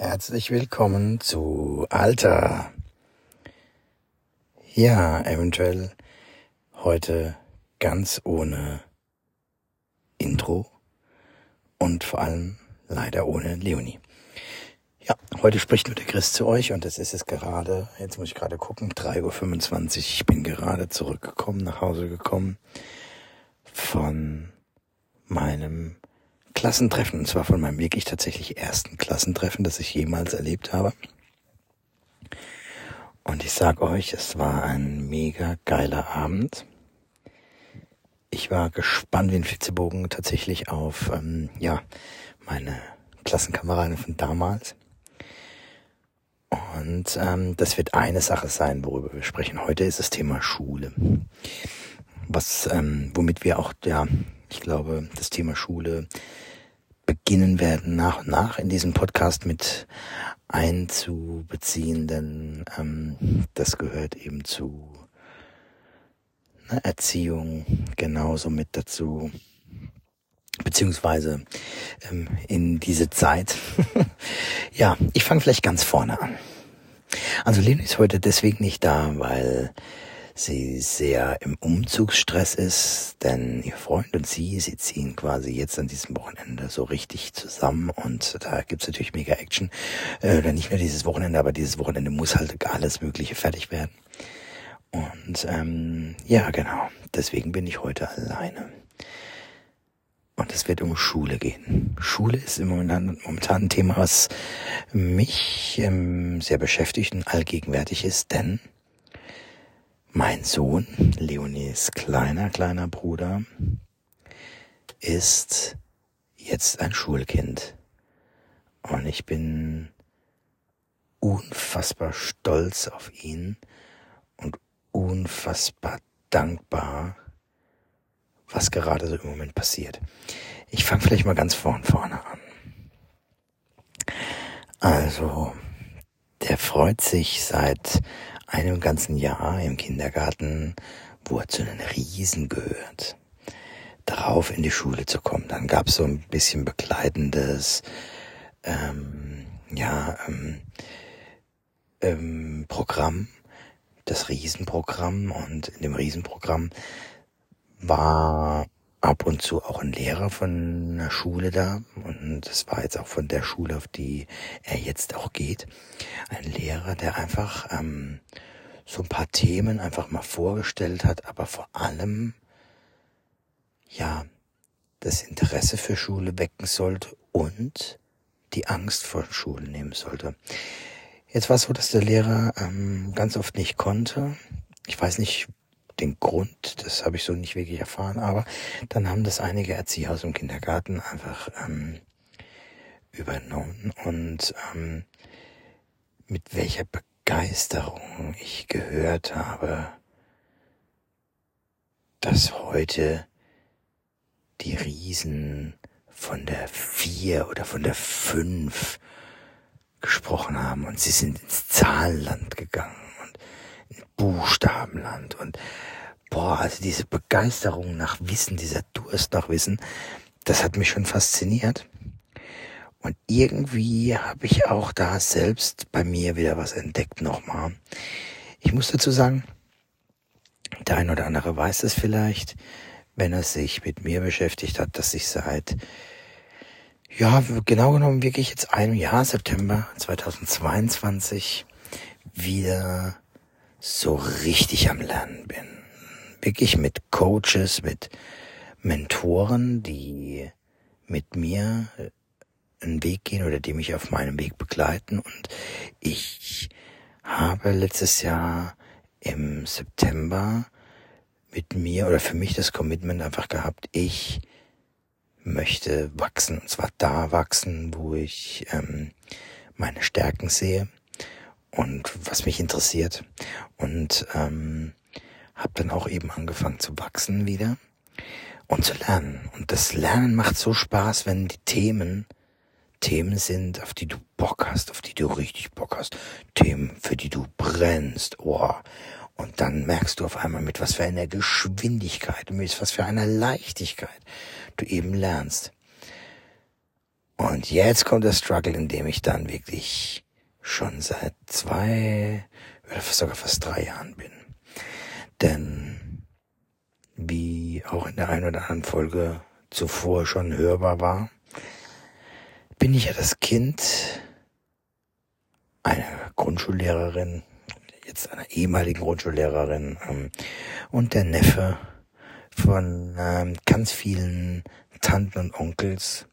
Herzlich willkommen zu Alter. Ja, eventuell heute ganz ohne Intro und vor allem leider ohne Leonie. Ja, heute spricht nur der Chris zu euch und es ist es gerade, jetzt muss ich gerade gucken, 3.25 Uhr. Ich bin gerade zurückgekommen, nach Hause gekommen von meinem Klassentreffen, und zwar von meinem wirklich tatsächlich ersten Klassentreffen, das ich jemals erlebt habe. Und ich sag euch, es war ein mega geiler Abend. Ich war gespannt wie ein Flitzebogen tatsächlich auf ähm, ja meine Klassenkameraden von damals. Und ähm, das wird eine Sache sein, worüber wir sprechen. Heute ist das Thema Schule. Was, ähm, womit wir auch, ja, ich glaube, das Thema Schule beginnen werden, nach und nach in diesem Podcast mit einzubeziehen, denn ähm, das gehört eben zu einer Erziehung genauso mit dazu, beziehungsweise ähm, in diese Zeit. ja, ich fange vielleicht ganz vorne an. Also Leni ist heute deswegen nicht da, weil sie sehr im Umzugsstress ist, denn ihr Freund und sie, sie ziehen quasi jetzt an diesem Wochenende so richtig zusammen und da gibt's natürlich mega Action. Äh, nicht nur dieses Wochenende, aber dieses Wochenende muss halt alles Mögliche fertig werden. Und ähm, ja, genau, deswegen bin ich heute alleine. Und es wird um Schule gehen. Schule ist im Moment momentan ein Thema, was mich ähm, sehr beschäftigt und allgegenwärtig ist, denn mein Sohn, Leonis kleiner, kleiner Bruder, ist jetzt ein Schulkind. Und ich bin unfassbar stolz auf ihn und unfassbar dankbar, was gerade so im Moment passiert. Ich fange vielleicht mal ganz vorn vorne an. Also, der freut sich seit einem ganzen Jahr im Kindergarten, wo er zu den Riesen gehört, darauf in die Schule zu kommen. Dann gab es so ein bisschen begleitendes, ähm, ja, ähm, ähm, Programm, das Riesenprogramm. Und in dem Riesenprogramm war ab und zu auch ein Lehrer von einer Schule da und das war jetzt auch von der Schule, auf die er jetzt auch geht. Ein Lehrer, der einfach ähm, so ein paar Themen einfach mal vorgestellt hat, aber vor allem ja das Interesse für Schule wecken sollte und die Angst vor Schule nehmen sollte. Jetzt war es so, dass der Lehrer ähm, ganz oft nicht konnte. Ich weiß nicht, den Grund, das habe ich so nicht wirklich erfahren, aber dann haben das einige Erzieher aus dem Kindergarten einfach ähm, übernommen und ähm, mit welcher Begeisterung ich gehört habe, dass heute die Riesen von der vier oder von der fünf gesprochen haben und sie sind ins Zahlenland gegangen Buchstabenland und boah, also diese Begeisterung nach Wissen, dieser Durst nach Wissen, das hat mich schon fasziniert. Und irgendwie habe ich auch da selbst bei mir wieder was entdeckt nochmal. Ich muss dazu sagen, der ein oder andere weiß es vielleicht, wenn er sich mit mir beschäftigt hat, dass ich seit, ja, genau genommen wirklich jetzt einem Jahr, September 2022, wieder so richtig am Lernen bin. Wirklich mit Coaches, mit Mentoren, die mit mir einen Weg gehen oder die mich auf meinem Weg begleiten. Und ich habe letztes Jahr im September mit mir oder für mich das Commitment einfach gehabt, ich möchte wachsen. Und zwar da wachsen, wo ich ähm, meine Stärken sehe und was mich interessiert. Und ähm, habe dann auch eben angefangen zu wachsen wieder und zu lernen. Und das Lernen macht so Spaß, wenn die Themen Themen sind, auf die du Bock hast, auf die du richtig Bock hast. Themen, für die du brennst. Oh. Und dann merkst du auf einmal, mit was für einer Geschwindigkeit, mit was für einer Leichtigkeit du eben lernst. Und jetzt kommt der Struggle, in dem ich dann wirklich schon seit zwei oder sogar fast drei Jahren bin. Denn wie auch in der einen oder anderen Folge zuvor schon hörbar war, bin ich ja das Kind einer Grundschullehrerin, jetzt einer ehemaligen Grundschullehrerin ähm, und der Neffe von ähm, ganz vielen Tanten und Onkels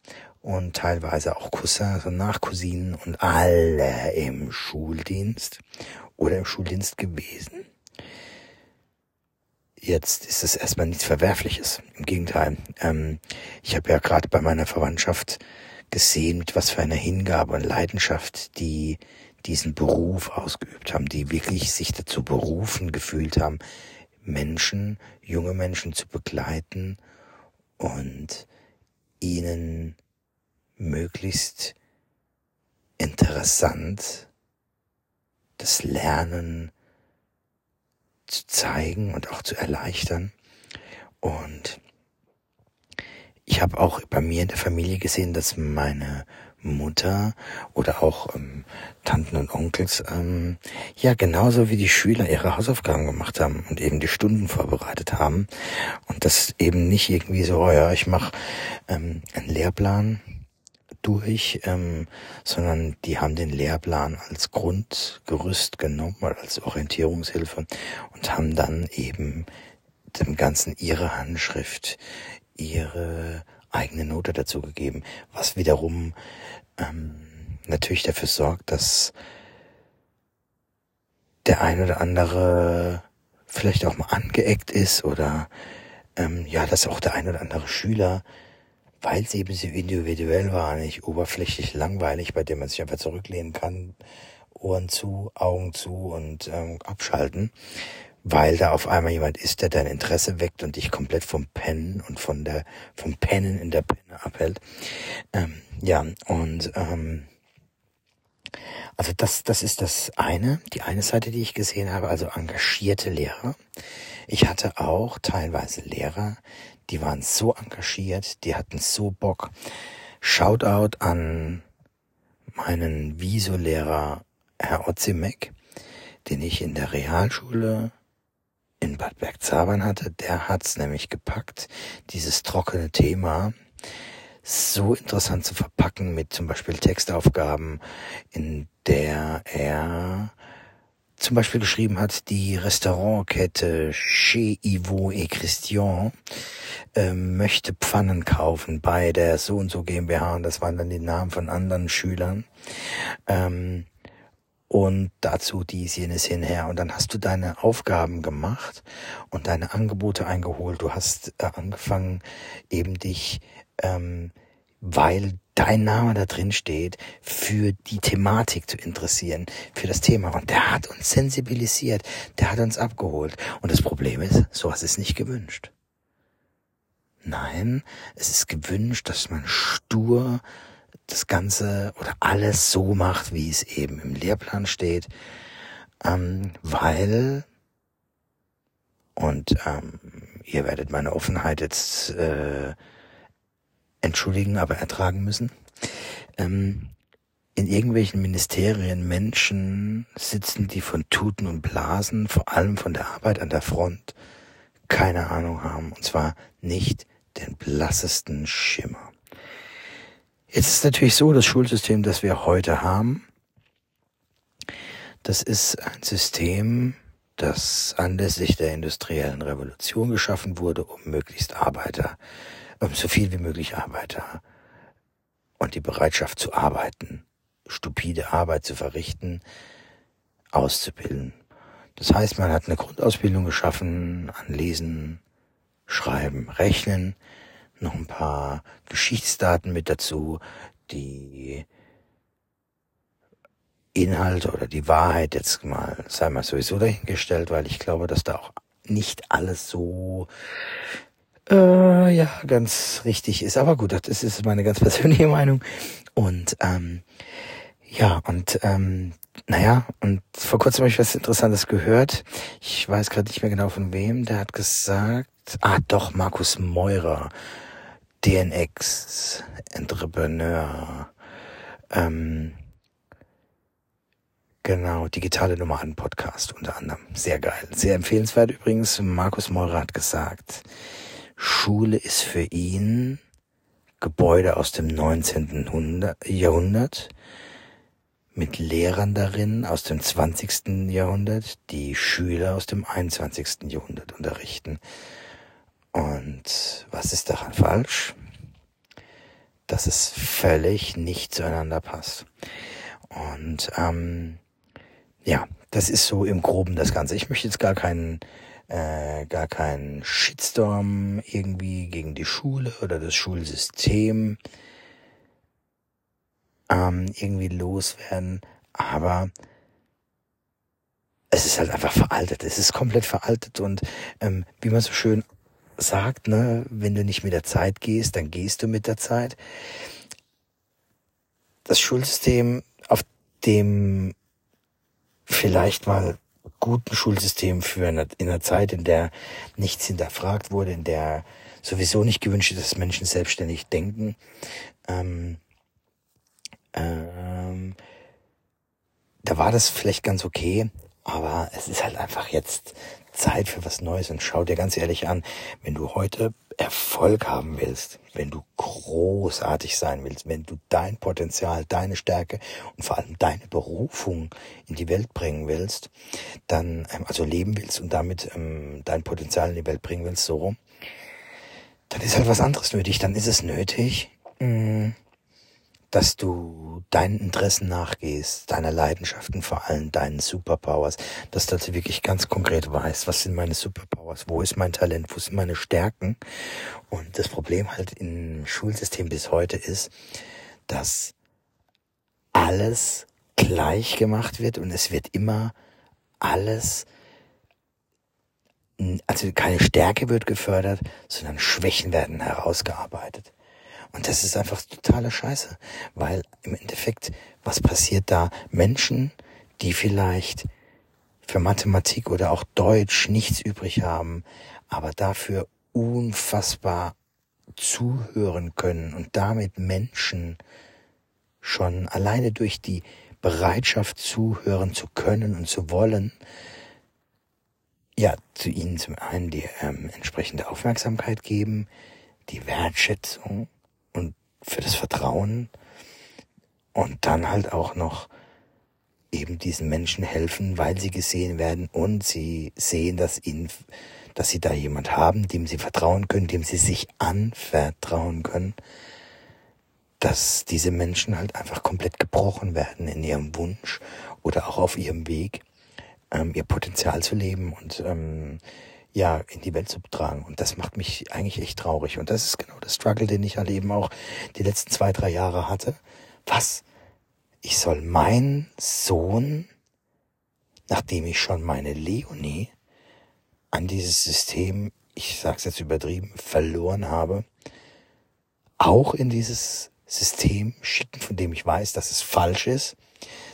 und teilweise auch Cousins und Nachcousinen und alle im Schuldienst oder im Schuldienst gewesen. Jetzt ist es erstmal nichts Verwerfliches. Im Gegenteil. Ähm, ich habe ja gerade bei meiner Verwandtschaft gesehen, mit was für einer Hingabe und Leidenschaft die diesen Beruf ausgeübt haben, die wirklich sich dazu berufen gefühlt haben, Menschen, junge Menschen zu begleiten und ihnen möglichst interessant das Lernen zu zeigen und auch zu erleichtern. Und ich habe auch bei mir in der Familie gesehen, dass meine Mutter oder auch ähm, Tanten und Onkels ähm, ja genauso wie die Schüler ihre Hausaufgaben gemacht haben und eben die Stunden vorbereitet haben und das eben nicht irgendwie so, oh ja, ich mache ähm, einen Lehrplan durch, ähm, sondern die haben den Lehrplan als Grundgerüst genommen als Orientierungshilfe und haben dann eben dem Ganzen ihre Handschrift, ihre eigene Note dazu gegeben, was wiederum ähm, natürlich dafür sorgt, dass der ein oder andere vielleicht auch mal angeeckt ist oder ähm, ja, dass auch der ein oder andere Schüler, weil es eben so individuell war, nicht oberflächlich langweilig, bei dem man sich einfach zurücklehnen kann, Ohren zu, Augen zu und ähm, abschalten, weil da auf einmal jemand ist, der dein Interesse weckt und dich komplett vom Pennen und von der vom Pennen in der Penne abhält. Ähm, ja, und ähm, also das, das ist das eine, die eine Seite, die ich gesehen habe, also engagierte Lehrer. Ich hatte auch teilweise Lehrer, die waren so engagiert, die hatten so Bock. Shoutout an meinen Viso-Lehrer Herr Ozimek, den ich in der Realschule in Bad Bergzabern hatte, der hat's nämlich gepackt, dieses trockene Thema so interessant zu verpacken mit zum Beispiel Textaufgaben, in der er zum Beispiel geschrieben hat, die Restaurantkette Chez Ivo et Christian äh, möchte Pfannen kaufen bei der so und so GmbH und das waren dann die Namen von anderen Schülern. Ähm, und dazu dies, jenes hinher. Und dann hast du deine Aufgaben gemacht und deine Angebote eingeholt. Du hast äh, angefangen, eben dich, ähm, weil dein Name da drin steht, für die Thematik zu interessieren, für das Thema. Und der hat uns sensibilisiert, der hat uns abgeholt. Und das Problem ist, sowas ist nicht gewünscht. Nein, es ist gewünscht, dass man stur das Ganze oder alles so macht, wie es eben im Lehrplan steht, ähm, weil und ähm, ihr werdet meine Offenheit jetzt äh, entschuldigen, aber ertragen müssen. Ähm, in irgendwelchen Ministerien Menschen sitzen, die von Tuten und Blasen, vor allem von der Arbeit an der Front, keine Ahnung haben. Und zwar nicht den blassesten Schimmer. Jetzt ist natürlich so, das Schulsystem, das wir heute haben, das ist ein System, das anlässlich der industriellen Revolution geschaffen wurde, um möglichst Arbeiter, so viel wie möglich Arbeiter und die Bereitschaft zu arbeiten, stupide Arbeit zu verrichten, auszubilden. Das heißt, man hat eine Grundausbildung geschaffen an Lesen, Schreiben, Rechnen, noch ein paar Geschichtsdaten mit dazu, die Inhalte oder die Wahrheit jetzt mal, sei mal sowieso dahingestellt, weil ich glaube, dass da auch nicht alles so äh, ja ganz richtig ist. Aber gut, das ist meine ganz persönliche Meinung. Und ähm, ja, und ähm, naja, und vor kurzem habe ich was Interessantes gehört. Ich weiß gerade nicht mehr genau von wem. Der hat gesagt, ah doch, Markus Meurer DNX, Entrepreneur, ähm, genau, digitale Nomaden Podcast unter anderem. Sehr geil. Sehr empfehlenswert übrigens. Markus Meurer hat gesagt, Schule ist für ihn Gebäude aus dem 19. Jahrhundert mit Lehrern darin aus dem 20. Jahrhundert, die Schüler aus dem 21. Jahrhundert unterrichten. Und was ist daran falsch? Dass es völlig nicht zueinander passt. Und ähm, ja, das ist so im Groben das Ganze. Ich möchte jetzt gar keinen äh, gar keinen Shitstorm irgendwie gegen die Schule oder das Schulsystem ähm, irgendwie loswerden, aber es ist halt einfach veraltet. Es ist komplett veraltet und ähm, wie man so schön sagt, ne, wenn du nicht mit der Zeit gehst, dann gehst du mit der Zeit. Das Schulsystem, auf dem vielleicht mal guten Schulsystem für in einer Zeit, in der nichts hinterfragt wurde, in der sowieso nicht gewünscht ist, dass Menschen selbstständig denken, ähm, ähm, da war das vielleicht ganz okay, aber es ist halt einfach jetzt Zeit für was Neues und schau dir ganz ehrlich an, wenn du heute Erfolg haben willst, wenn du großartig sein willst, wenn du dein Potenzial, deine Stärke und vor allem deine Berufung in die Welt bringen willst, dann, ähm, also leben willst und damit ähm, dein Potenzial in die Welt bringen willst, so rum, dann ist halt was anderes nötig. Dann ist es nötig, mh, mm, dass du deinen Interessen nachgehst, deiner Leidenschaften, vor allem deinen Superpowers, dass du also wirklich ganz konkret weißt, was sind meine Superpowers, wo ist mein Talent, wo sind meine Stärken. Und das Problem halt im Schulsystem bis heute ist, dass alles gleich gemacht wird und es wird immer alles, also keine Stärke wird gefördert, sondern Schwächen werden herausgearbeitet. Und das ist einfach totale Scheiße, weil im Endeffekt, was passiert da? Menschen, die vielleicht für Mathematik oder auch Deutsch nichts übrig haben, aber dafür unfassbar zuhören können und damit Menschen schon alleine durch die Bereitschaft zuhören zu können und zu wollen, ja, zu ihnen zum einen die ähm, entsprechende Aufmerksamkeit geben, die Wertschätzung für das Vertrauen. Und dann halt auch noch eben diesen Menschen helfen, weil sie gesehen werden und sie sehen, dass ihnen, dass sie da jemand haben, dem sie vertrauen können, dem sie sich anvertrauen können, dass diese Menschen halt einfach komplett gebrochen werden in ihrem Wunsch oder auch auf ihrem Weg, ähm, ihr Potenzial zu leben und ähm, ja, in die Welt zu tragen. Und das macht mich eigentlich echt traurig. Und das ist genau der Struggle, den ich halt eben auch die letzten zwei, drei Jahre hatte. Was? Ich soll meinen Sohn, nachdem ich schon meine Leonie an dieses System, ich sag's jetzt übertrieben, verloren habe, auch in dieses System schicken, von dem ich weiß, dass es falsch ist,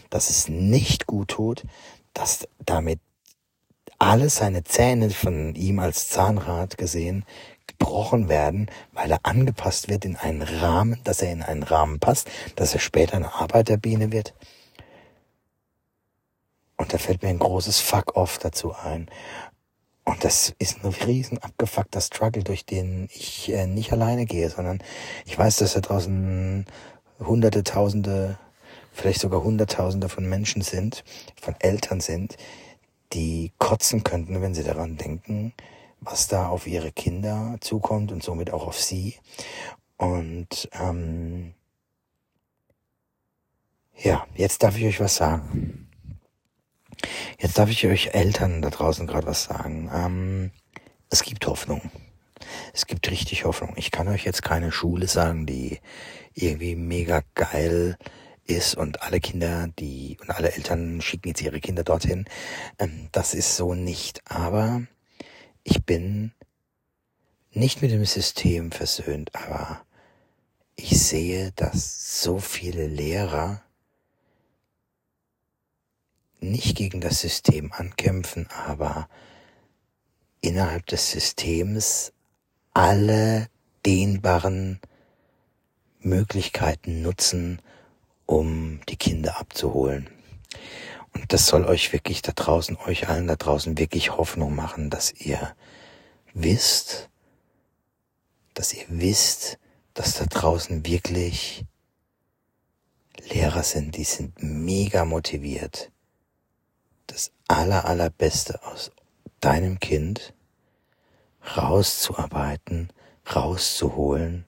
dass es nicht gut tut, dass damit alle seine Zähne von ihm als Zahnrad gesehen gebrochen werden, weil er angepasst wird in einen Rahmen, dass er in einen Rahmen passt, dass er später eine Arbeiterbiene wird. Und da fällt mir ein großes Fuck-off dazu ein. Und das ist ein riesen abgefuckter Struggle, durch den ich äh, nicht alleine gehe, sondern ich weiß, dass da draußen hunderte, tausende, vielleicht sogar hunderttausende von Menschen sind, von Eltern sind, die kotzen könnten, wenn sie daran denken, was da auf ihre Kinder zukommt und somit auch auf sie. Und ähm, ja, jetzt darf ich euch was sagen. Jetzt darf ich euch Eltern da draußen gerade was sagen. Ähm, es gibt Hoffnung. Es gibt richtig Hoffnung. Ich kann euch jetzt keine Schule sagen, die irgendwie mega geil ist und alle Kinder, die und alle Eltern schicken jetzt ihre Kinder dorthin. Ähm, das ist so nicht. Aber ich bin nicht mit dem System versöhnt, aber ich sehe, dass so viele Lehrer nicht gegen das System ankämpfen, aber innerhalb des Systems alle dehnbaren Möglichkeiten nutzen, um die Kinder abzuholen. Und das soll euch wirklich da draußen, euch allen da draußen wirklich Hoffnung machen, dass ihr wisst, dass ihr wisst, dass da draußen wirklich Lehrer sind, die sind mega motiviert, das aller, allerbeste aus deinem Kind rauszuarbeiten, rauszuholen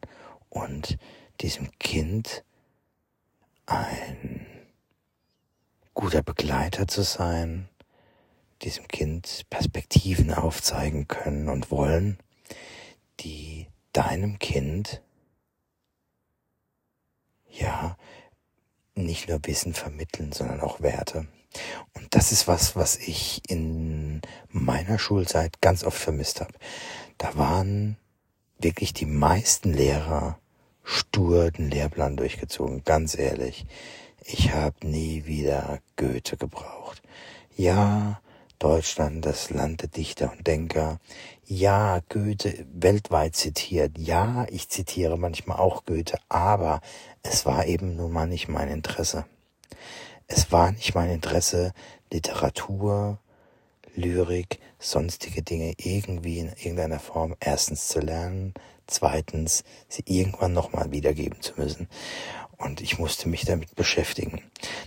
und diesem Kind ein guter Begleiter zu sein, diesem Kind Perspektiven aufzeigen können und wollen, die deinem Kind ja nicht nur Wissen vermitteln, sondern auch Werte. Und das ist was, was ich in meiner Schulzeit ganz oft vermisst habe. Da waren wirklich die meisten Lehrer stur den Lehrplan durchgezogen, ganz ehrlich. Ich habe nie wieder Goethe gebraucht. Ja, Deutschland, das Land der Dichter und Denker. Ja, Goethe weltweit zitiert. Ja, ich zitiere manchmal auch Goethe, aber es war eben nun mal nicht mein Interesse. Es war nicht mein Interesse, Literatur, Lyrik, sonstige Dinge irgendwie in irgendeiner Form erstens zu lernen, zweitens sie irgendwann nochmal wiedergeben zu müssen. Und ich musste mich damit beschäftigen.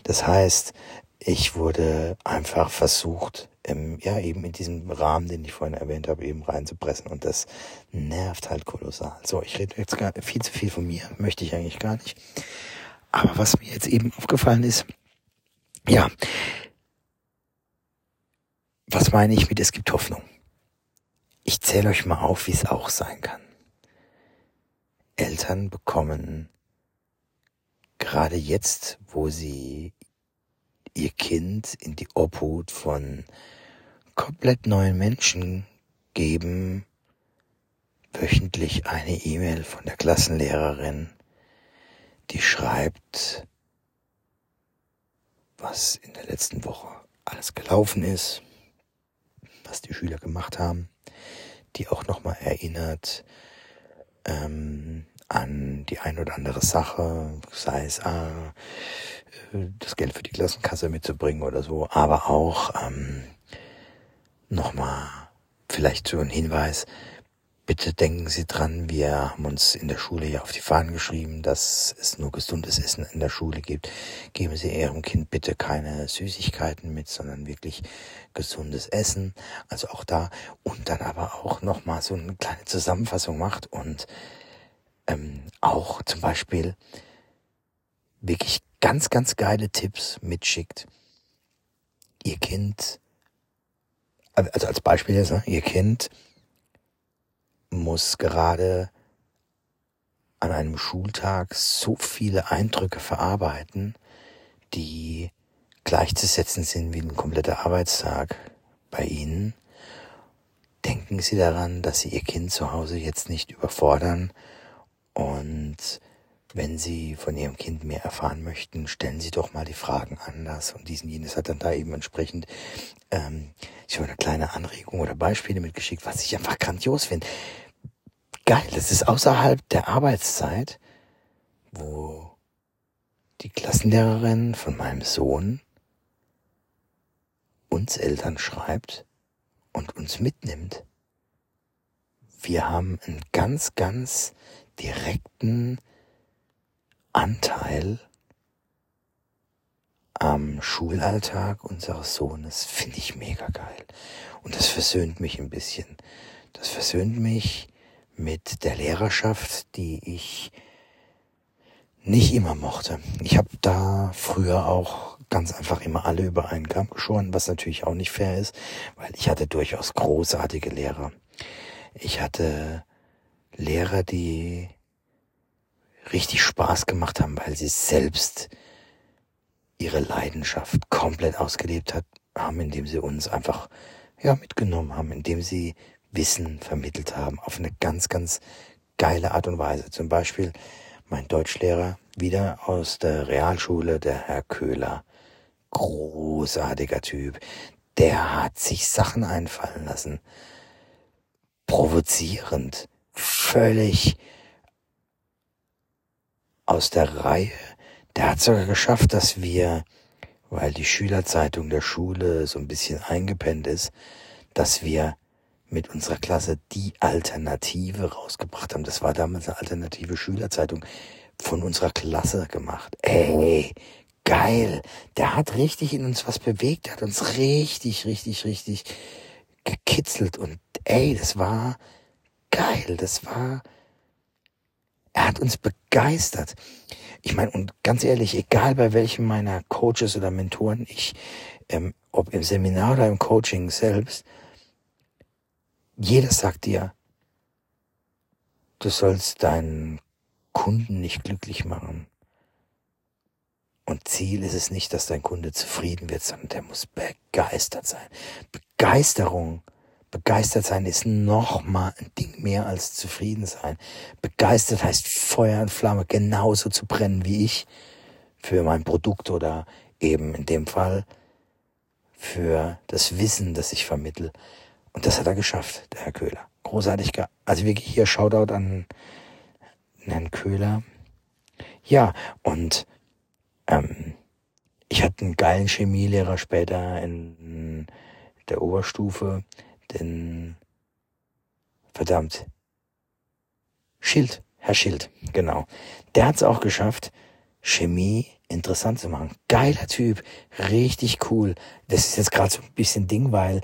Das heißt, ich wurde einfach versucht, im, ja, eben in diesem Rahmen, den ich vorhin erwähnt habe, eben reinzupressen. Und das nervt halt kolossal. So, ich rede jetzt gar viel zu viel von mir, möchte ich eigentlich gar nicht. Aber was mir jetzt eben aufgefallen ist, ja, was meine ich mit, es gibt Hoffnung? Ich zähle euch mal auf, wie es auch sein kann. Eltern bekommen gerade jetzt, wo sie ihr Kind in die Obhut von komplett neuen Menschen geben, wöchentlich eine E-Mail von der Klassenlehrerin, die schreibt, was in der letzten Woche alles gelaufen ist, was die Schüler gemacht haben, die auch nochmal erinnert ähm, an die ein oder andere Sache, sei es ah, das Geld für die Klassenkasse mitzubringen oder so, aber auch ähm, nochmal vielleicht so ein Hinweis, bitte denken Sie dran, wir haben uns in der Schule ja auf die Fahnen geschrieben, dass es nur gesundes Essen in der Schule gibt. Geben Sie Ihrem Kind bitte keine Süßigkeiten mit, sondern wirklich gesundes Essen. Also auch da und dann aber auch nochmal so eine kleine Zusammenfassung macht und ähm, auch zum Beispiel wirklich ganz, ganz geile Tipps mitschickt. Ihr Kind also als Beispiel jetzt, ne? ihr Kind muss gerade an einem Schultag so viele Eindrücke verarbeiten, die gleichzusetzen sind wie ein kompletter Arbeitstag bei Ihnen. Denken Sie daran, dass Sie Ihr Kind zu Hause jetzt nicht überfordern und wenn Sie von Ihrem Kind mehr erfahren möchten, stellen Sie doch mal die Fragen anders. Und diesen jenes hat dann da eben entsprechend ähm, so eine kleine Anregung oder Beispiele mitgeschickt, was ich einfach grandios finde. Geil, das ist außerhalb der Arbeitszeit, wo die Klassenlehrerin von meinem Sohn uns Eltern schreibt und uns mitnimmt. Wir haben einen ganz, ganz direkten Anteil am Schulalltag unseres Sohnes finde ich mega geil. Und das versöhnt mich ein bisschen. Das versöhnt mich mit der Lehrerschaft, die ich nicht immer mochte. Ich habe da früher auch ganz einfach immer alle über einen Kamm geschoren, was natürlich auch nicht fair ist, weil ich hatte durchaus großartige Lehrer. Ich hatte Lehrer, die richtig Spaß gemacht haben, weil sie selbst ihre Leidenschaft komplett ausgelebt hat, haben, indem sie uns einfach ja mitgenommen haben, indem sie Wissen vermittelt haben auf eine ganz, ganz geile Art und Weise. Zum Beispiel mein Deutschlehrer wieder aus der Realschule, der Herr Köhler. Großartiger Typ. Der hat sich Sachen einfallen lassen. Provozierend. Völlig aus der Reihe. Der hat sogar geschafft, dass wir, weil die Schülerzeitung der Schule so ein bisschen eingepennt ist, dass wir mit unserer Klasse die Alternative rausgebracht haben. Das war damals eine alternative Schülerzeitung von unserer Klasse gemacht. Ey, geil. Der hat richtig in uns was bewegt, hat uns richtig, richtig, richtig gekitzelt und ey, das war geil. Das war, er hat uns begeistert. Ich meine, und ganz ehrlich, egal bei welchem meiner Coaches oder Mentoren ich, ähm, ob im Seminar oder im Coaching selbst, jeder sagt dir, du sollst deinen Kunden nicht glücklich machen. Und Ziel ist es nicht, dass dein Kunde zufrieden wird, sondern der muss begeistert sein. Begeisterung, begeistert sein ist noch mal ein Ding mehr als zufrieden sein. Begeistert heißt Feuer und Flamme genauso zu brennen wie ich für mein Produkt oder eben in dem Fall für das Wissen, das ich vermittel. Und das hat er geschafft, der Herr Köhler. Großartig. Also wirklich hier Shoutout an Herrn Köhler. Ja, und ähm, ich hatte einen geilen Chemielehrer später in der Oberstufe, den verdammt Schild, Herr Schild, genau. Der hat es auch geschafft, Chemie interessant zu machen. Geiler Typ, richtig cool. Das ist jetzt gerade so ein bisschen Ding, weil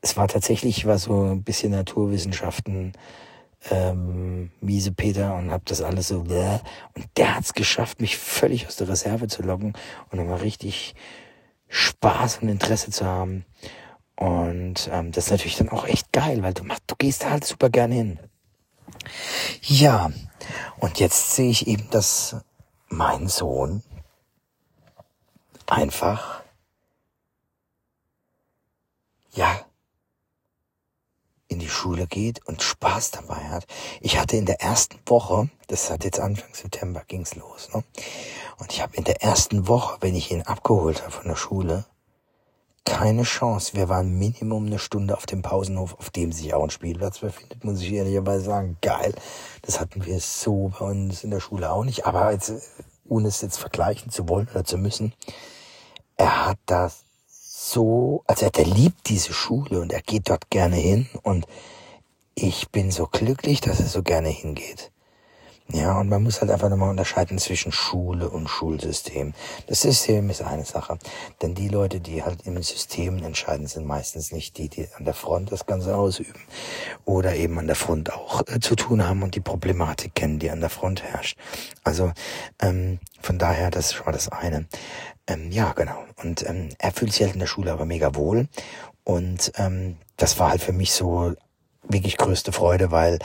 es war tatsächlich, war so ein bisschen Naturwissenschaften, ähm, miese Peter und hab das alles so bläh. und der hat's geschafft, mich völlig aus der Reserve zu locken und nochmal richtig Spaß und Interesse zu haben. Und ähm, das ist natürlich dann auch echt geil, weil du machst, du gehst da halt super gerne hin. Ja, und jetzt sehe ich eben, dass mein Sohn einfach ja in die Schule geht und Spaß dabei hat. Ich hatte in der ersten Woche, das hat jetzt Anfang September ging's los, ne? Und ich habe in der ersten Woche, wenn ich ihn abgeholt habe von der Schule, keine Chance. Wir waren Minimum eine Stunde auf dem Pausenhof, auf dem sich auch ein Spielplatz befindet, muss ich ehrlicherweise sagen. Geil. Das hatten wir so bei uns in der Schule auch nicht. Aber jetzt, ohne es jetzt vergleichen zu wollen oder zu müssen, er hat das so, also er liebt diese Schule und er geht dort gerne hin und ich bin so glücklich, dass er so gerne hingeht. Ja, und man muss halt einfach nochmal unterscheiden zwischen Schule und Schulsystem. Das System ist eine Sache. Denn die Leute, die halt in den Systemen entscheiden, sind meistens nicht die, die an der Front das Ganze ausüben oder eben an der Front auch äh, zu tun haben und die Problematik kennen, die an der Front herrscht. Also ähm, von daher, das ist schon mal das eine. Ähm, ja, genau. Und ähm, er fühlt sich halt in der Schule aber mega wohl. Und ähm, das war halt für mich so wirklich größte Freude, weil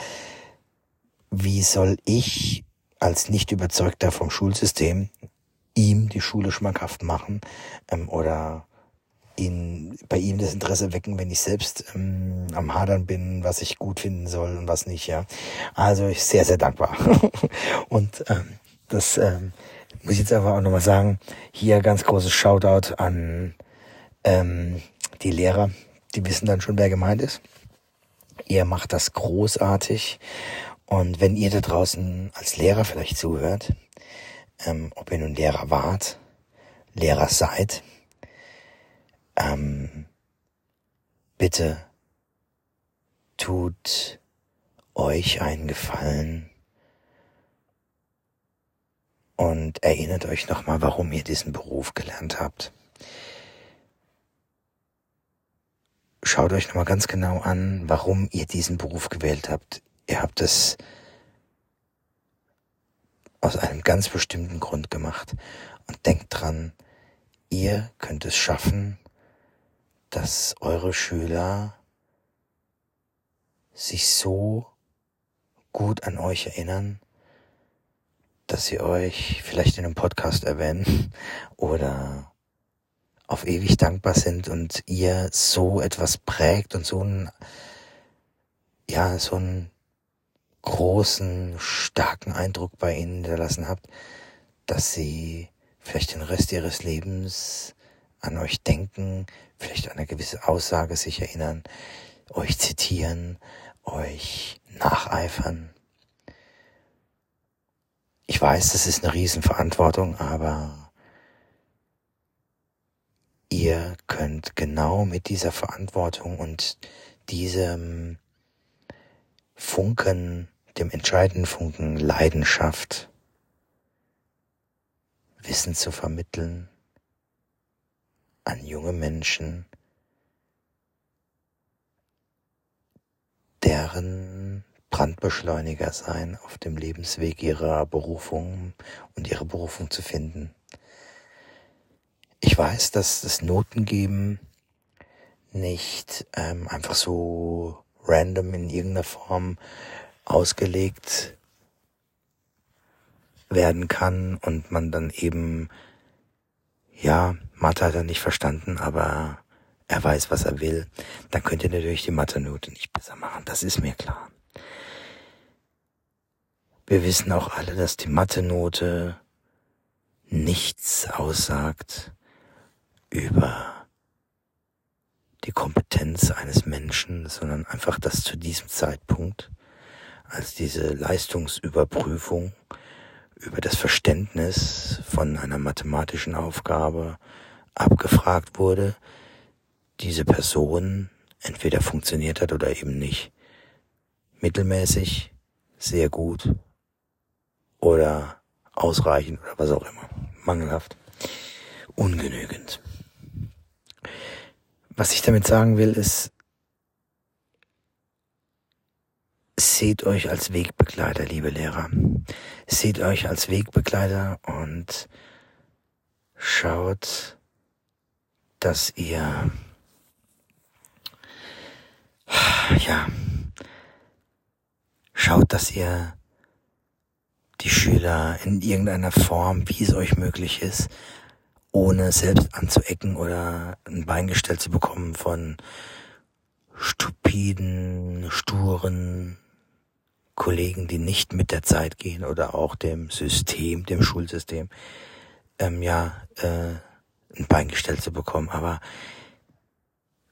wie soll ich als nicht überzeugter vom Schulsystem ihm die Schule schmackhaft machen ähm, oder ihn bei ihm das Interesse wecken, wenn ich selbst ähm, am Hadern bin, was ich gut finden soll und was nicht, ja. Also ich sehr, sehr dankbar. und ähm, das ähm, muss ich jetzt einfach auch nochmal sagen. Hier ganz großes Shoutout an ähm, die Lehrer. Die wissen dann schon, wer gemeint ist. Ihr macht das großartig und wenn ihr da draußen als Lehrer vielleicht zuhört, ähm, ob ihr nun Lehrer wart, Lehrer seid, ähm, bitte tut euch einen Gefallen und erinnert euch nochmal, warum ihr diesen Beruf gelernt habt. Schaut euch nochmal ganz genau an, warum ihr diesen Beruf gewählt habt. Ihr habt es aus einem ganz bestimmten Grund gemacht. Und denkt dran, ihr könnt es schaffen, dass eure Schüler sich so gut an euch erinnern, dass sie euch vielleicht in einem Podcast erwähnen oder auf ewig dankbar sind und ihr so etwas prägt und so ein, ja, so ein großen, starken Eindruck bei ihnen hinterlassen habt, dass sie vielleicht den Rest ihres Lebens an euch denken, vielleicht an eine gewisse Aussage sich erinnern, euch zitieren, euch nacheifern. Ich weiß, das ist eine Riesenverantwortung, aber ihr könnt genau mit dieser Verantwortung und diesem Funken, dem entscheidenden Funken Leidenschaft, Wissen zu vermitteln an junge Menschen, deren Brandbeschleuniger sein auf dem Lebensweg ihrer Berufung und ihre Berufung zu finden. Ich weiß, dass das Notengeben nicht ähm, einfach so random in irgendeiner Form ausgelegt werden kann und man dann eben, ja, Mathe hat er nicht verstanden, aber er weiß, was er will, dann könnt ihr natürlich die Mathe-Note nicht besser machen. Das ist mir klar. Wir wissen auch alle, dass die Mathe-Note nichts aussagt über die Kompetenz eines Menschen, sondern einfach, dass zu diesem Zeitpunkt, als diese Leistungsüberprüfung über das Verständnis von einer mathematischen Aufgabe abgefragt wurde, diese Person entweder funktioniert hat oder eben nicht. Mittelmäßig, sehr gut oder ausreichend oder was auch immer. Mangelhaft. Ungenügend. Was ich damit sagen will, ist, seht euch als Wegbegleiter, liebe Lehrer. Seht euch als Wegbegleiter und schaut, dass ihr, ja, schaut, dass ihr die Schüler in irgendeiner Form, wie es euch möglich ist, ohne selbst anzuecken oder ein Bein gestellt zu bekommen von stupiden, sturen Kollegen, die nicht mit der Zeit gehen oder auch dem System, dem Schulsystem, ähm, ja, äh, ein Bein gestellt zu bekommen. Aber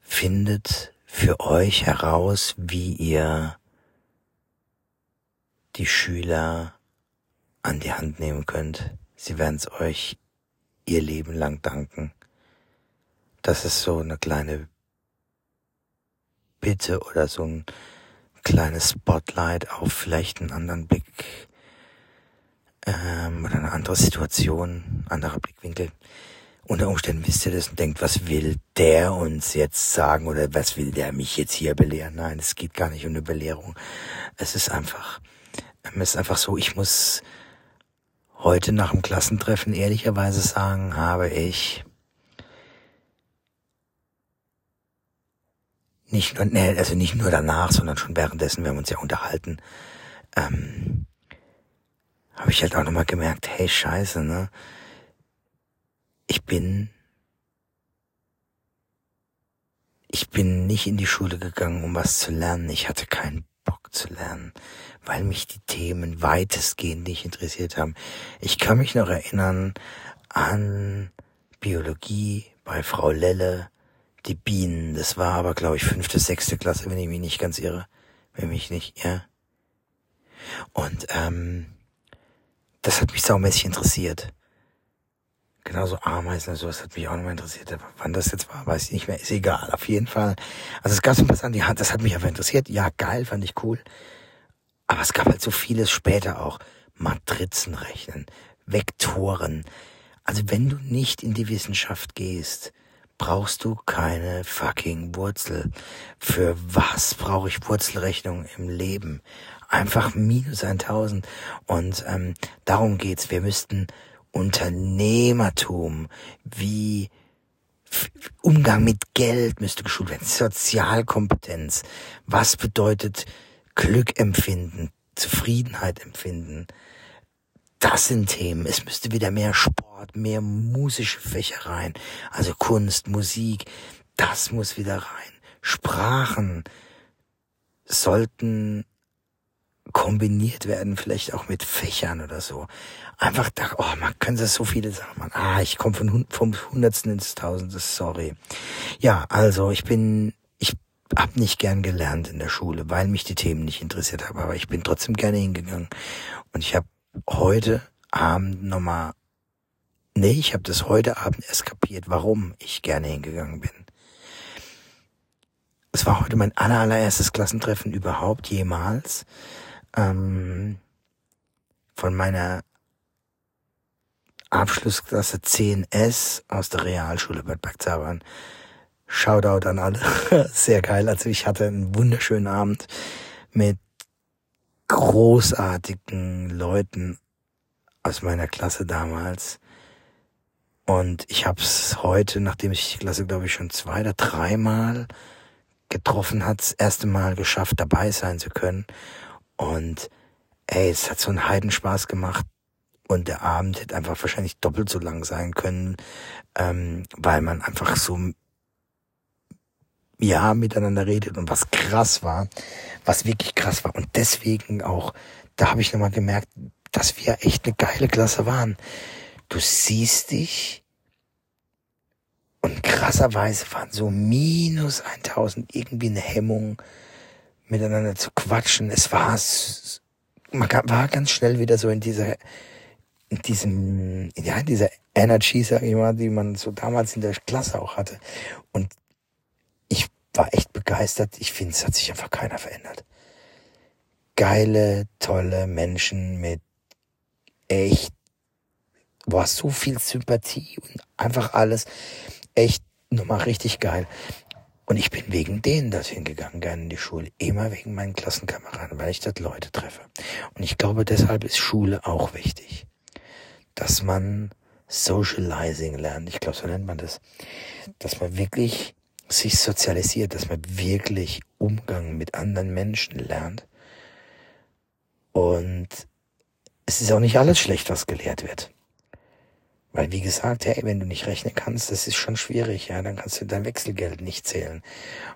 findet für euch heraus, wie ihr die Schüler an die Hand nehmen könnt. Sie werden es euch ihr Leben lang danken. Das ist so eine kleine Bitte oder so ein kleines Spotlight auf vielleicht einen anderen Blick ähm, oder eine andere Situation, anderer Blickwinkel. Unter Umständen wisst ihr das und denkt, was will der uns jetzt sagen oder was will der mich jetzt hier belehren? Nein, es geht gar nicht um eine Belehrung. Es ist einfach, es ist einfach so, ich muss heute nach dem Klassentreffen ehrlicherweise sagen, habe ich nicht nur, nee, also nicht nur danach, sondern schon währenddessen, wir haben uns ja unterhalten, ähm, habe ich halt auch nochmal gemerkt, hey Scheiße, ne? Ich bin, ich bin nicht in die Schule gegangen, um was zu lernen. Ich hatte keinen Bock zu lernen, weil mich die Themen weitestgehend nicht interessiert haben. Ich kann mich noch erinnern an Biologie bei Frau Lelle, die Bienen. Das war aber, glaube ich, fünfte, sechste Klasse, wenn ich mich nicht ganz irre. Wenn mich nicht, ja. Und ähm, das hat mich saumäßig interessiert. Genauso Ameisen und sowas hat mich auch nochmal interessiert. Aber wann das jetzt war, weiß ich nicht mehr. Ist egal, auf jeden Fall. Also es gab so was an die Hand, das hat mich einfach interessiert. Ja, geil, fand ich cool. Aber es gab halt so vieles später auch. Matrizen rechnen, Vektoren. Also wenn du nicht in die Wissenschaft gehst, brauchst du keine fucking Wurzel. Für was brauche ich Wurzelrechnung im Leben? Einfach minus 1000. Und ähm, darum geht's. Wir müssten Unternehmertum, wie Umgang mit Geld müsste geschult werden, Sozialkompetenz. Was bedeutet Glück empfinden, Zufriedenheit empfinden? Das sind Themen. Es müsste wieder mehr Sport, mehr musische Fächer rein. Also Kunst, Musik. Das muss wieder rein. Sprachen sollten kombiniert werden, vielleicht auch mit Fächern oder so. Einfach da, oh, man kann das so viele sagen, man, ah, ich komme von, vom Hundertsten ins Tausende, sorry. Ja, also ich bin, ich hab nicht gern gelernt in der Schule, weil mich die Themen nicht interessiert haben, aber ich bin trotzdem gerne hingegangen und ich habe heute Abend nochmal, nee, ich habe das heute Abend erst kapiert, warum ich gerne hingegangen bin. Es war heute mein aller, allererstes Klassentreffen überhaupt jemals. Ähm, von meiner Abschlussklasse 10S aus der Realschule Bad Bergzabern. Shoutout an alle. Sehr geil. Also ich hatte einen wunderschönen Abend mit großartigen Leuten aus meiner Klasse damals. Und ich habe es heute, nachdem ich die Klasse, glaube ich, schon zwei oder dreimal getroffen hat, das erste Mal geschafft, dabei sein zu können. Und ey, es hat so einen Heidenspaß gemacht. Und der Abend hätte einfach wahrscheinlich doppelt so lang sein können, ähm, weil man einfach so ja miteinander redet und was krass war, was wirklich krass war. Und deswegen auch, da habe ich nochmal gemerkt, dass wir echt eine geile Klasse waren. Du siehst dich und krasserweise waren so minus 1000 irgendwie eine Hemmung, miteinander zu quatschen. Es war, man war ganz schnell wieder so in dieser, in diesem, ja, in dieser Energy, sag ich mal, die man so damals in der Klasse auch hatte. Und ich war echt begeistert. Ich finde, es hat sich einfach keiner verändert. Geile, tolle Menschen mit echt, boah, so viel Sympathie und einfach alles echt nochmal richtig geil. Und ich bin wegen denen dorthin gegangen, gerne in die Schule. Immer wegen meinen Klassenkameraden, weil ich dort Leute treffe. Und ich glaube, deshalb ist Schule auch wichtig. Dass man Socializing lernt. Ich glaube, so nennt man das. Dass man wirklich sich sozialisiert, dass man wirklich Umgang mit anderen Menschen lernt. Und es ist auch nicht alles schlecht, was gelehrt wird. Weil wie gesagt, hey, wenn du nicht rechnen kannst, das ist schon schwierig, ja, dann kannst du dein Wechselgeld nicht zählen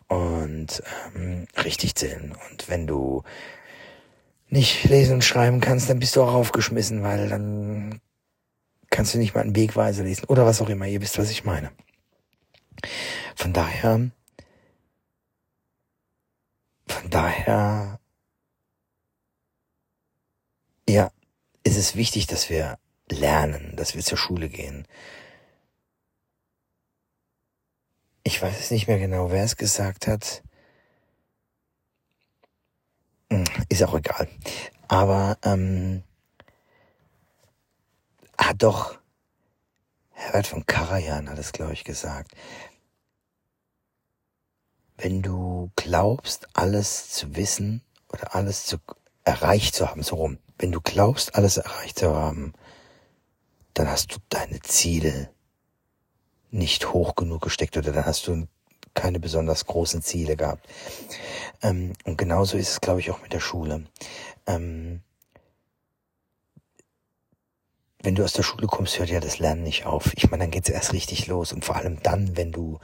und ähm, richtig zählen. Und wenn du nicht lesen und schreiben kannst, dann bist du auch aufgeschmissen, weil dann kannst du nicht mal einen Wegweiser lesen oder was auch immer. Ihr wisst, was ich meine. Von daher, von daher, ja, ist es wichtig, dass wir lernen, dass wir zur Schule gehen. Ich weiß es nicht mehr genau, wer es gesagt hat. Hm, ist auch egal. Aber ähm, hat doch Herbert von Karajan hat es, glaube ich, gesagt. Wenn du glaubst, alles zu wissen oder alles zu erreicht zu haben, so rum. Wenn du glaubst, alles erreicht zu haben, dann hast du deine Ziele nicht hoch genug gesteckt oder dann hast du keine besonders großen Ziele gehabt. Ähm, und genauso ist es, glaube ich, auch mit der Schule. Ähm, wenn du aus der Schule kommst, hört ja das Lernen nicht auf. Ich meine, dann geht's erst richtig los. Und vor allem dann, wenn du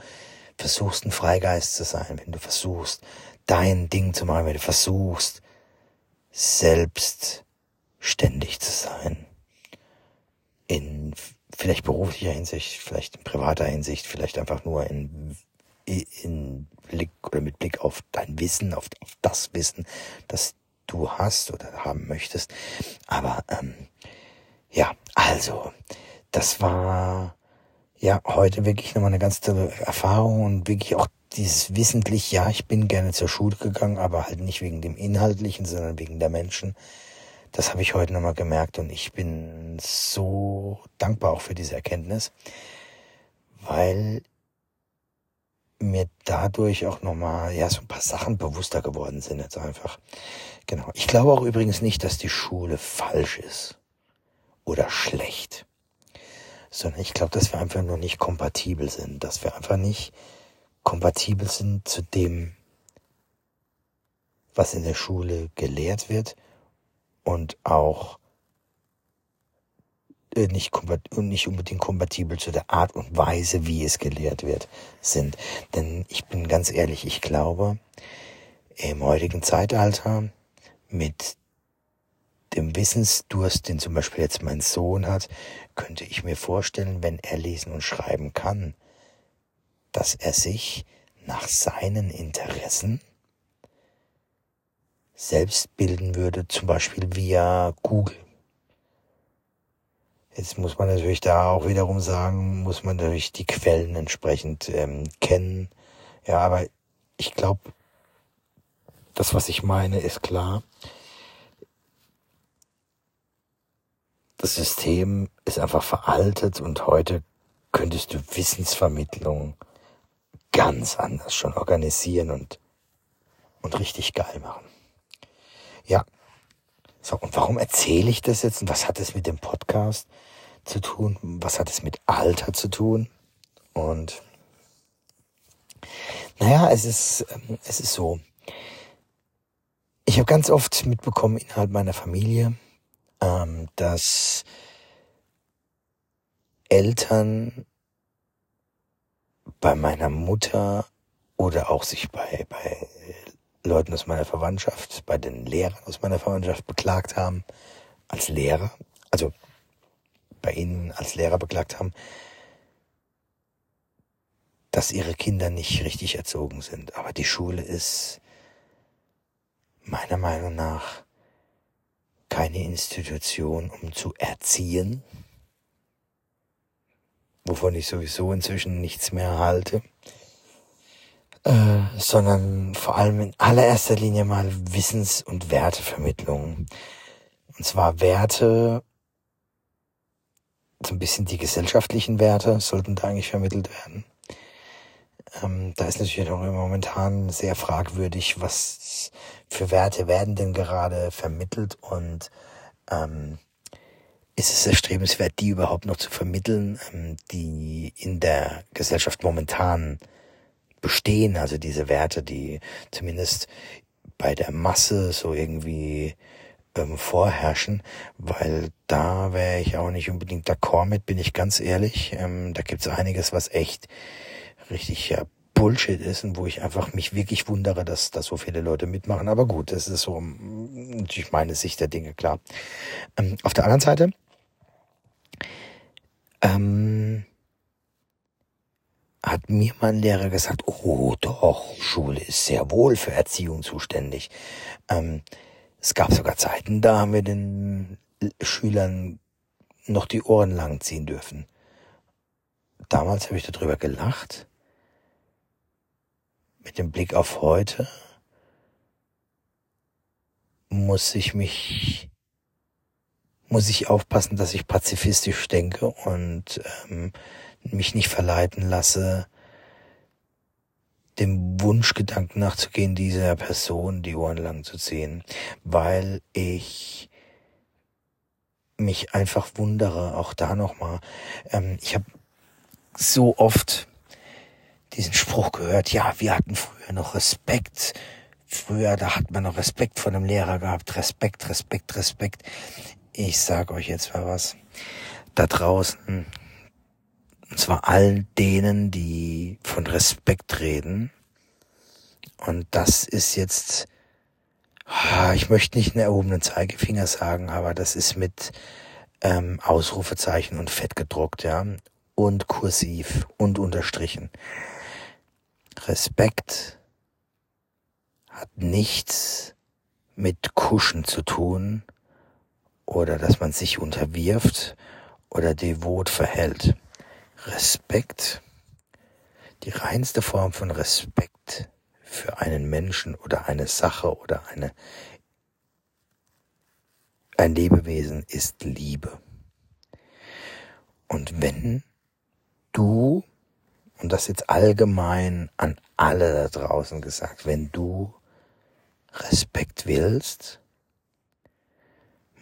versuchst, ein Freigeist zu sein, wenn du versuchst, dein Ding zu machen, wenn du versuchst, selbstständig zu sein in vielleicht beruflicher Hinsicht, vielleicht in privater Hinsicht, vielleicht einfach nur in, in Blick oder mit Blick auf dein Wissen, auf, auf das Wissen, das du hast oder haben möchtest. Aber ähm, ja, also, das war ja heute wirklich nochmal eine ganz tolle Erfahrung und wirklich auch dieses wissentlich, ja, ich bin gerne zur Schule gegangen, aber halt nicht wegen dem Inhaltlichen, sondern wegen der Menschen. Das habe ich heute nochmal gemerkt und ich bin so dankbar auch für diese Erkenntnis, weil mir dadurch auch nochmal, ja, so ein paar Sachen bewusster geworden sind jetzt einfach. Genau. Ich glaube auch übrigens nicht, dass die Schule falsch ist oder schlecht, sondern ich glaube, dass wir einfach nur nicht kompatibel sind, dass wir einfach nicht kompatibel sind zu dem, was in der Schule gelehrt wird und auch äh, nicht, nicht unbedingt kompatibel zu der Art und Weise, wie es gelehrt wird, sind. Denn ich bin ganz ehrlich, ich glaube, im heutigen Zeitalter mit dem Wissensdurst, den zum Beispiel jetzt mein Sohn hat, könnte ich mir vorstellen, wenn er lesen und schreiben kann, dass er sich nach seinen Interessen selbst bilden würde, zum Beispiel via Google. Jetzt muss man natürlich da auch wiederum sagen, muss man natürlich die Quellen entsprechend ähm, kennen. Ja, aber ich glaube, das, was ich meine, ist klar. Das System ist einfach veraltet und heute könntest du Wissensvermittlung ganz anders schon organisieren und, und richtig geil machen. Ja. So, und warum erzähle ich das jetzt und was hat es mit dem Podcast zu tun? Was hat es mit Alter zu tun? Und naja, es ist, ähm, es ist so. Ich habe ganz oft mitbekommen innerhalb meiner Familie, ähm, dass Eltern bei meiner Mutter oder auch sich bei, bei Leuten aus meiner Verwandtschaft, bei den Lehrern aus meiner Verwandtschaft beklagt haben, als Lehrer, also bei ihnen als Lehrer beklagt haben, dass ihre Kinder nicht richtig erzogen sind. Aber die Schule ist meiner Meinung nach keine Institution, um zu erziehen, wovon ich sowieso inzwischen nichts mehr halte, äh, sondern vor allem in allererster Linie mal Wissens- und Wertevermittlung. Und zwar Werte, so ein bisschen die gesellschaftlichen Werte sollten da eigentlich vermittelt werden. Ähm, da ist natürlich auch momentan sehr fragwürdig, was für Werte werden denn gerade vermittelt und ähm, ist es erstrebenswert, die überhaupt noch zu vermitteln, ähm, die in der Gesellschaft momentan bestehen, also diese Werte, die zumindest bei der Masse so irgendwie ähm, vorherrschen, weil da wäre ich auch nicht unbedingt d'accord mit, bin ich ganz ehrlich. Ähm, da gibt's einiges, was echt richtig ja, Bullshit ist und wo ich einfach mich wirklich wundere, dass da so viele Leute mitmachen. Aber gut, das ist so mm, natürlich meine Sicht der Dinge, klar. Ähm, auf der anderen Seite ähm, hat mir mein Lehrer gesagt, oh doch, Schule ist sehr wohl für Erziehung zuständig. Ähm, es gab sogar Zeiten, da haben wir den Schülern noch die Ohren lang ziehen dürfen. Damals habe ich darüber gelacht mit dem Blick auf heute muss ich mich, muss ich aufpassen, dass ich pazifistisch denke und ähm, mich nicht verleiten lasse, dem Wunschgedanken nachzugehen, dieser Person die Ohren lang zu ziehen, weil ich mich einfach wundere, auch da nochmal. Ähm, ich habe so oft diesen Spruch gehört, ja, wir hatten früher noch Respekt. Früher, da hat man noch Respekt vor dem Lehrer gehabt. Respekt, Respekt, Respekt. Ich sag euch jetzt mal was. Da draußen, und zwar allen denen, die von Respekt reden. Und das ist jetzt, ich möchte nicht einen erhobenen Zeigefinger sagen, aber das ist mit ähm, Ausrufezeichen und fett gedruckt, ja. Und kursiv und unterstrichen. Respekt hat nichts mit Kuschen zu tun oder dass man sich unterwirft oder devot verhält. Respekt, die reinste Form von Respekt für einen Menschen oder eine Sache oder eine, ein Lebewesen ist Liebe. Und wenn du und das jetzt allgemein an alle da draußen gesagt, wenn du Respekt willst,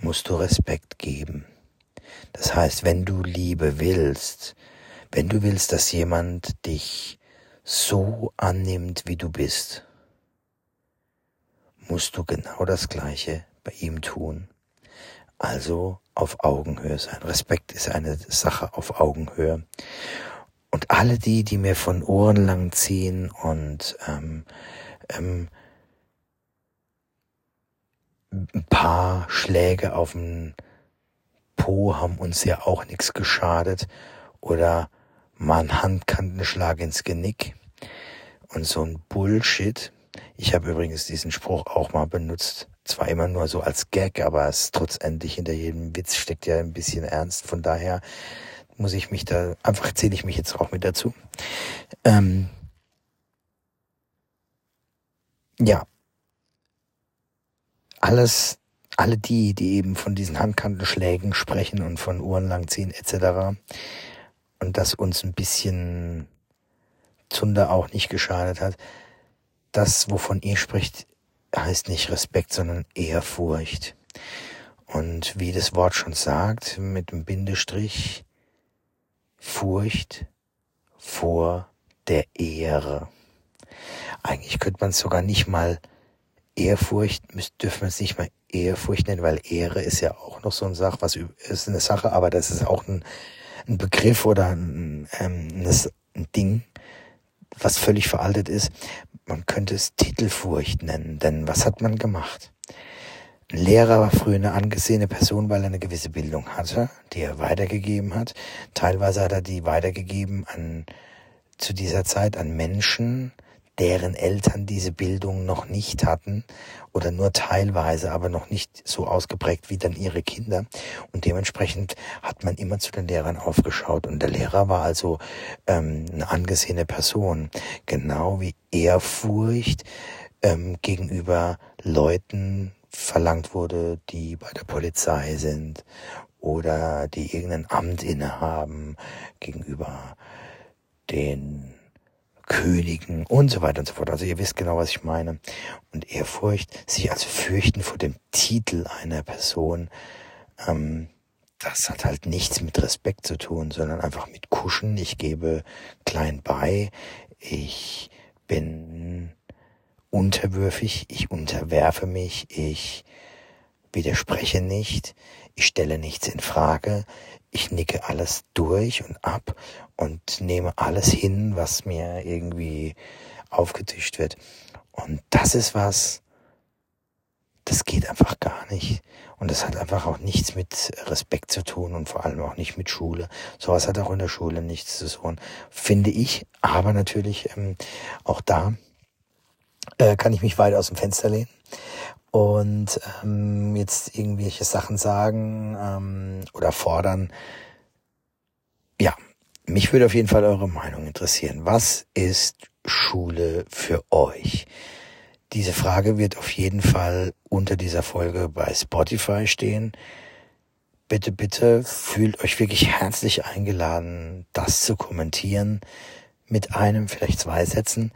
musst du Respekt geben. Das heißt, wenn du Liebe willst, wenn du willst, dass jemand dich so annimmt, wie du bist, musst du genau das Gleiche bei ihm tun. Also auf Augenhöhe sein. Respekt ist eine Sache auf Augenhöhe. Und alle die, die mir von Ohren lang ziehen und ähm, ähm, ein paar Schläge auf den Po haben uns ja auch nichts geschadet oder mal einen Handkantenschlag ins Genick und so ein Bullshit. Ich habe übrigens diesen Spruch auch mal benutzt. Zwar immer nur so als Gag, aber es trotzdendlich hinter jedem Witz steckt ja ein bisschen Ernst. Von daher muss ich mich da, einfach zähle ich mich jetzt auch mit dazu. Ähm, ja. Alles, alle die, die eben von diesen Handkantenschlägen sprechen und von Uhren langziehen etc. Und das uns ein bisschen Zunder auch nicht geschadet hat. Das, wovon ihr spricht, heißt nicht Respekt, sondern Ehrfurcht. Und wie das Wort schon sagt, mit dem Bindestrich, Furcht vor der Ehre. Eigentlich könnte man es sogar nicht mal Ehrfurcht, dürfen wir es nicht mal Ehrfurcht nennen, weil Ehre ist ja auch noch so eine Sache, was ist eine Sache, aber das ist auch ein, ein Begriff oder ein, ähm, ein Ding, was völlig veraltet ist. Man könnte es Titelfurcht nennen, denn was hat man gemacht? Lehrer war früher eine angesehene Person, weil er eine gewisse Bildung hatte, die er weitergegeben hat. Teilweise hat er die weitergegeben an, zu dieser Zeit an Menschen, deren Eltern diese Bildung noch nicht hatten oder nur teilweise, aber noch nicht so ausgeprägt wie dann ihre Kinder. Und dementsprechend hat man immer zu den Lehrern aufgeschaut. Und der Lehrer war also ähm, eine angesehene Person, genau wie Ehrfurcht ähm, gegenüber Leuten verlangt wurde, die bei der Polizei sind oder die irgendein Amt innehaben gegenüber den Königen und so weiter und so fort. Also ihr wisst genau, was ich meine. Und Ehrfurcht, sich also fürchten vor dem Titel einer Person, ähm, das hat halt nichts mit Respekt zu tun, sondern einfach mit Kuschen. Ich gebe klein bei. Ich bin unterwürfig. Ich unterwerfe mich. Ich widerspreche nicht. Ich stelle nichts in Frage ich nicke alles durch und ab und nehme alles hin, was mir irgendwie aufgetischt wird. Und das ist was, das geht einfach gar nicht. Und das hat einfach auch nichts mit Respekt zu tun und vor allem auch nicht mit Schule. Sowas hat auch in der Schule nichts zu tun, finde ich. Aber natürlich ähm, auch da äh, kann ich mich weit aus dem Fenster lehnen und ähm, jetzt irgendwelche Sachen sagen ähm, oder fordern. Ja, mich würde auf jeden Fall eure Meinung interessieren. Was ist Schule für euch? Diese Frage wird auf jeden Fall unter dieser Folge bei Spotify stehen. Bitte, bitte fühlt euch wirklich herzlich eingeladen, das zu kommentieren mit einem, vielleicht zwei Sätzen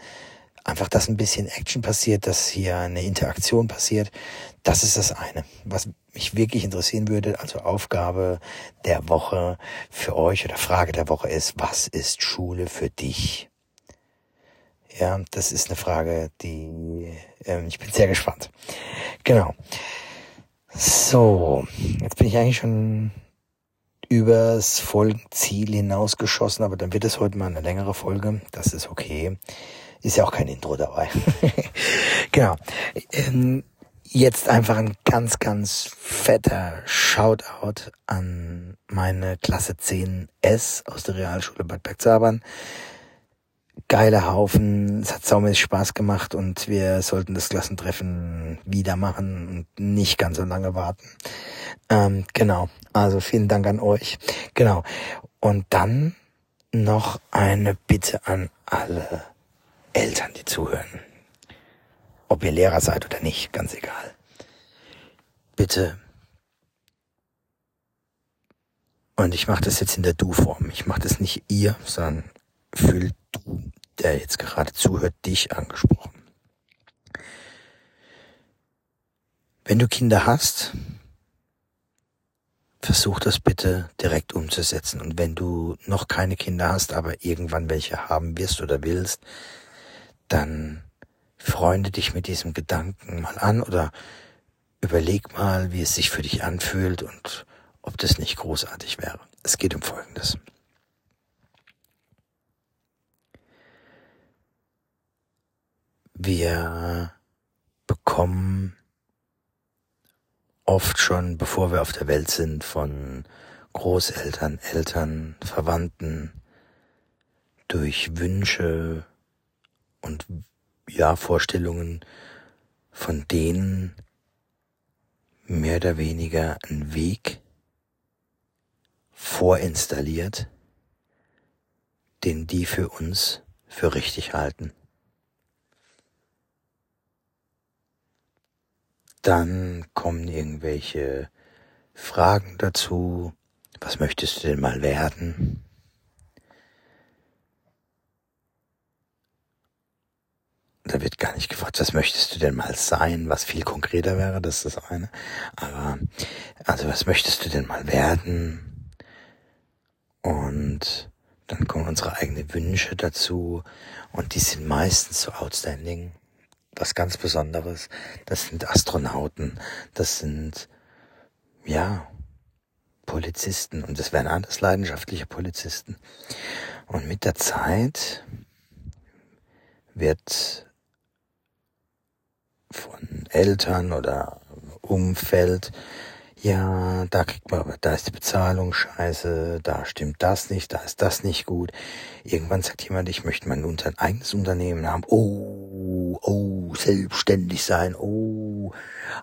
einfach, dass ein bisschen Action passiert, dass hier eine Interaktion passiert. Das ist das eine. Was mich wirklich interessieren würde, also Aufgabe der Woche für euch oder Frage der Woche ist, was ist Schule für dich? Ja, das ist eine Frage, die ähm, ich bin sehr gespannt. Genau. So, jetzt bin ich eigentlich schon übers Folgenziel hinausgeschossen, aber dann wird es heute mal eine längere Folge. Das ist okay. Ist ja auch kein Intro dabei. genau. Ähm, jetzt einfach ein ganz, ganz fetter Shoutout an meine Klasse 10S aus der Realschule Bad Bergzabern. Geiler Haufen, es hat saumäßig Spaß gemacht und wir sollten das Klassentreffen wieder machen und nicht ganz so lange warten. Ähm, genau, also vielen Dank an euch. Genau. Und dann noch eine Bitte an alle Eltern, die zuhören. Ob ihr Lehrer seid oder nicht, ganz egal. Bitte. Und ich mache das jetzt in der Du-Form. Ich mache das nicht ihr, sondern fühl du, der jetzt gerade zuhört, dich angesprochen. Wenn du Kinder hast, versuch das bitte direkt umzusetzen. Und wenn du noch keine Kinder hast, aber irgendwann welche haben wirst oder willst, dann freunde dich mit diesem Gedanken mal an oder überleg mal, wie es sich für dich anfühlt und ob das nicht großartig wäre. Es geht um Folgendes. Wir bekommen oft schon, bevor wir auf der Welt sind, von Großeltern, Eltern, Verwandten, durch Wünsche, und ja, Vorstellungen, von denen mehr oder weniger ein Weg vorinstalliert, den die für uns für richtig halten. Dann kommen irgendwelche Fragen dazu. Was möchtest du denn mal werden? Da wird gar nicht gefragt, was möchtest du denn mal sein, was viel konkreter wäre, das ist das eine. Aber, also was möchtest du denn mal werden? Und dann kommen unsere eigenen Wünsche dazu und die sind meistens so outstanding. Was ganz Besonderes. Das sind Astronauten. Das sind, ja, Polizisten. Und das wären alles leidenschaftliche Polizisten. Und mit der Zeit wird von Eltern oder Umfeld, ja, da kriegt man, da ist die Bezahlung scheiße, da stimmt das nicht, da ist das nicht gut. Irgendwann sagt jemand, ich möchte mein unter eigenes Unternehmen haben. Oh, oh, selbstständig sein. Oh,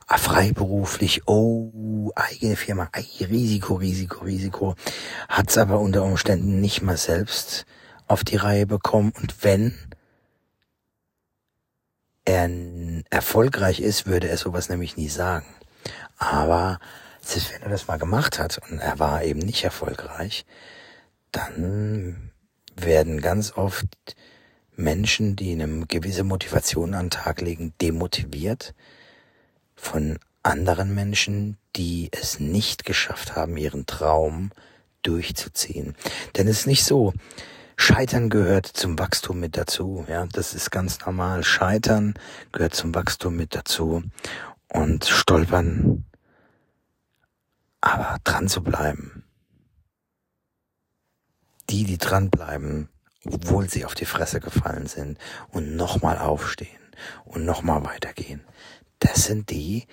freiberuflich. Oh, eigene Firma. Risiko, Risiko, Risiko. Hat's aber unter Umständen nicht mal selbst auf die Reihe bekommen. Und wenn, er erfolgreich ist, würde er sowas nämlich nie sagen. Aber selbst wenn er das mal gemacht hat und er war eben nicht erfolgreich, dann werden ganz oft Menschen, die eine gewisse Motivation an den Tag legen, demotiviert von anderen Menschen, die es nicht geschafft haben, ihren Traum durchzuziehen. Denn es ist nicht so, Scheitern gehört zum Wachstum mit dazu. Ja, das ist ganz normal. Scheitern gehört zum Wachstum mit dazu. Und stolpern, aber dran zu bleiben. Die, die dranbleiben, obwohl sie auf die Fresse gefallen sind und nochmal aufstehen und nochmal weitergehen. Das sind die,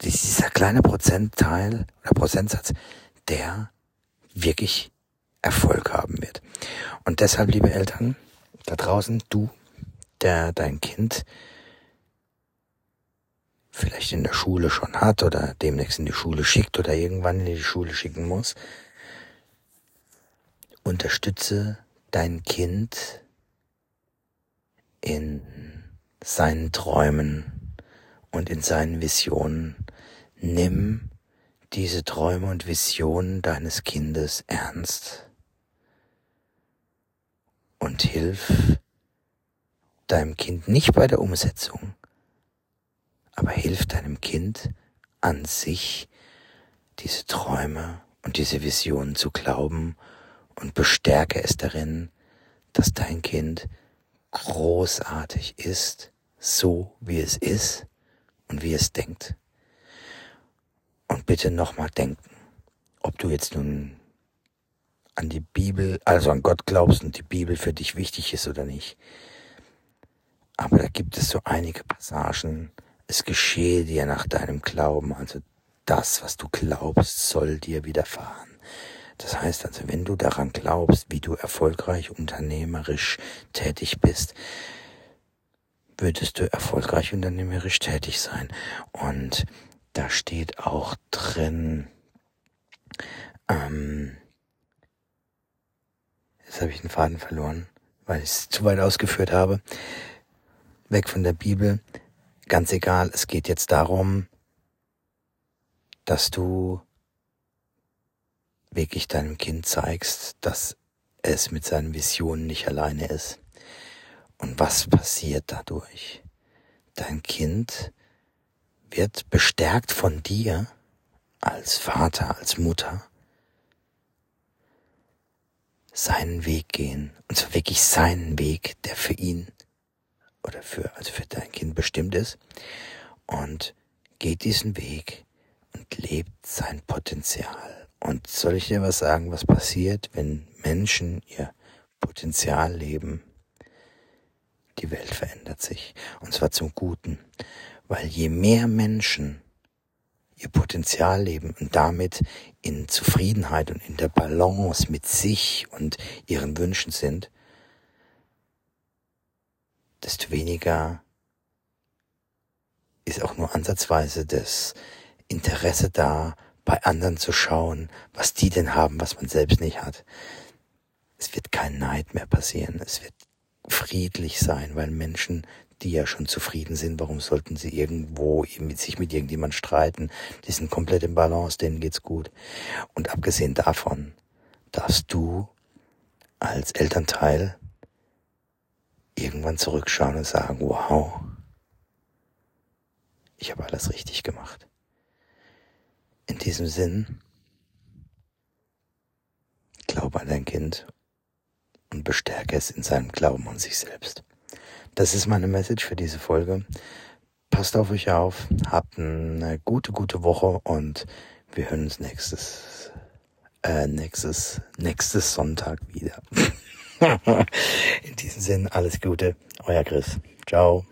dieser kleine Prozentteil oder Prozentsatz, der wirklich Erfolg haben wird. Und deshalb, liebe Eltern, da draußen, du, der dein Kind vielleicht in der Schule schon hat oder demnächst in die Schule schickt oder irgendwann in die Schule schicken muss, unterstütze dein Kind in seinen Träumen und in seinen Visionen. Nimm diese Träume und Visionen deines Kindes ernst und hilf deinem Kind nicht bei der Umsetzung, aber hilf deinem Kind an sich, diese Träume und diese Visionen zu glauben und bestärke es darin, dass dein Kind großartig ist, so wie es ist und wie es denkt. Und bitte nochmal denken, ob du jetzt nun an die Bibel, also an Gott glaubst und die Bibel für dich wichtig ist oder nicht. Aber da gibt es so einige Passagen. Es geschehe dir nach deinem Glauben, also das, was du glaubst, soll dir widerfahren. Das heißt also, wenn du daran glaubst, wie du erfolgreich unternehmerisch tätig bist, würdest du erfolgreich unternehmerisch tätig sein. Und da steht auch drin, ähm, Jetzt habe ich den Faden verloren, weil ich es zu weit ausgeführt habe. Weg von der Bibel. Ganz egal, es geht jetzt darum, dass du wirklich deinem Kind zeigst, dass es mit seinen Visionen nicht alleine ist. Und was passiert dadurch? Dein Kind wird bestärkt von dir als Vater, als Mutter seinen Weg gehen. Und zwar wirklich seinen Weg, der für ihn oder für, also für dein Kind bestimmt ist. Und geht diesen Weg und lebt sein Potenzial. Und soll ich dir was sagen, was passiert, wenn Menschen ihr Potenzial leben? Die Welt verändert sich. Und zwar zum Guten. Weil je mehr Menschen ihr Potenzial leben und damit in Zufriedenheit und in der Balance mit sich und ihren Wünschen sind, desto weniger ist auch nur ansatzweise das Interesse da, bei anderen zu schauen, was die denn haben, was man selbst nicht hat. Es wird kein Neid mehr passieren. Es wird friedlich sein, weil Menschen, die ja schon zufrieden sind, warum sollten sie irgendwo mit sich mit irgendjemand streiten? Die sind komplett im Balance, denen geht's gut. Und abgesehen davon darfst du als Elternteil irgendwann zurückschauen und sagen, wow, ich habe alles richtig gemacht. In diesem Sinn, glaube an dein Kind und bestärke es in seinem Glauben an sich selbst. Das ist meine Message für diese Folge. Passt auf euch auf, habt eine gute, gute Woche und wir hören uns nächstes, äh, nächstes, nächstes Sonntag wieder. in diesem Sinn, alles Gute, euer Chris. Ciao.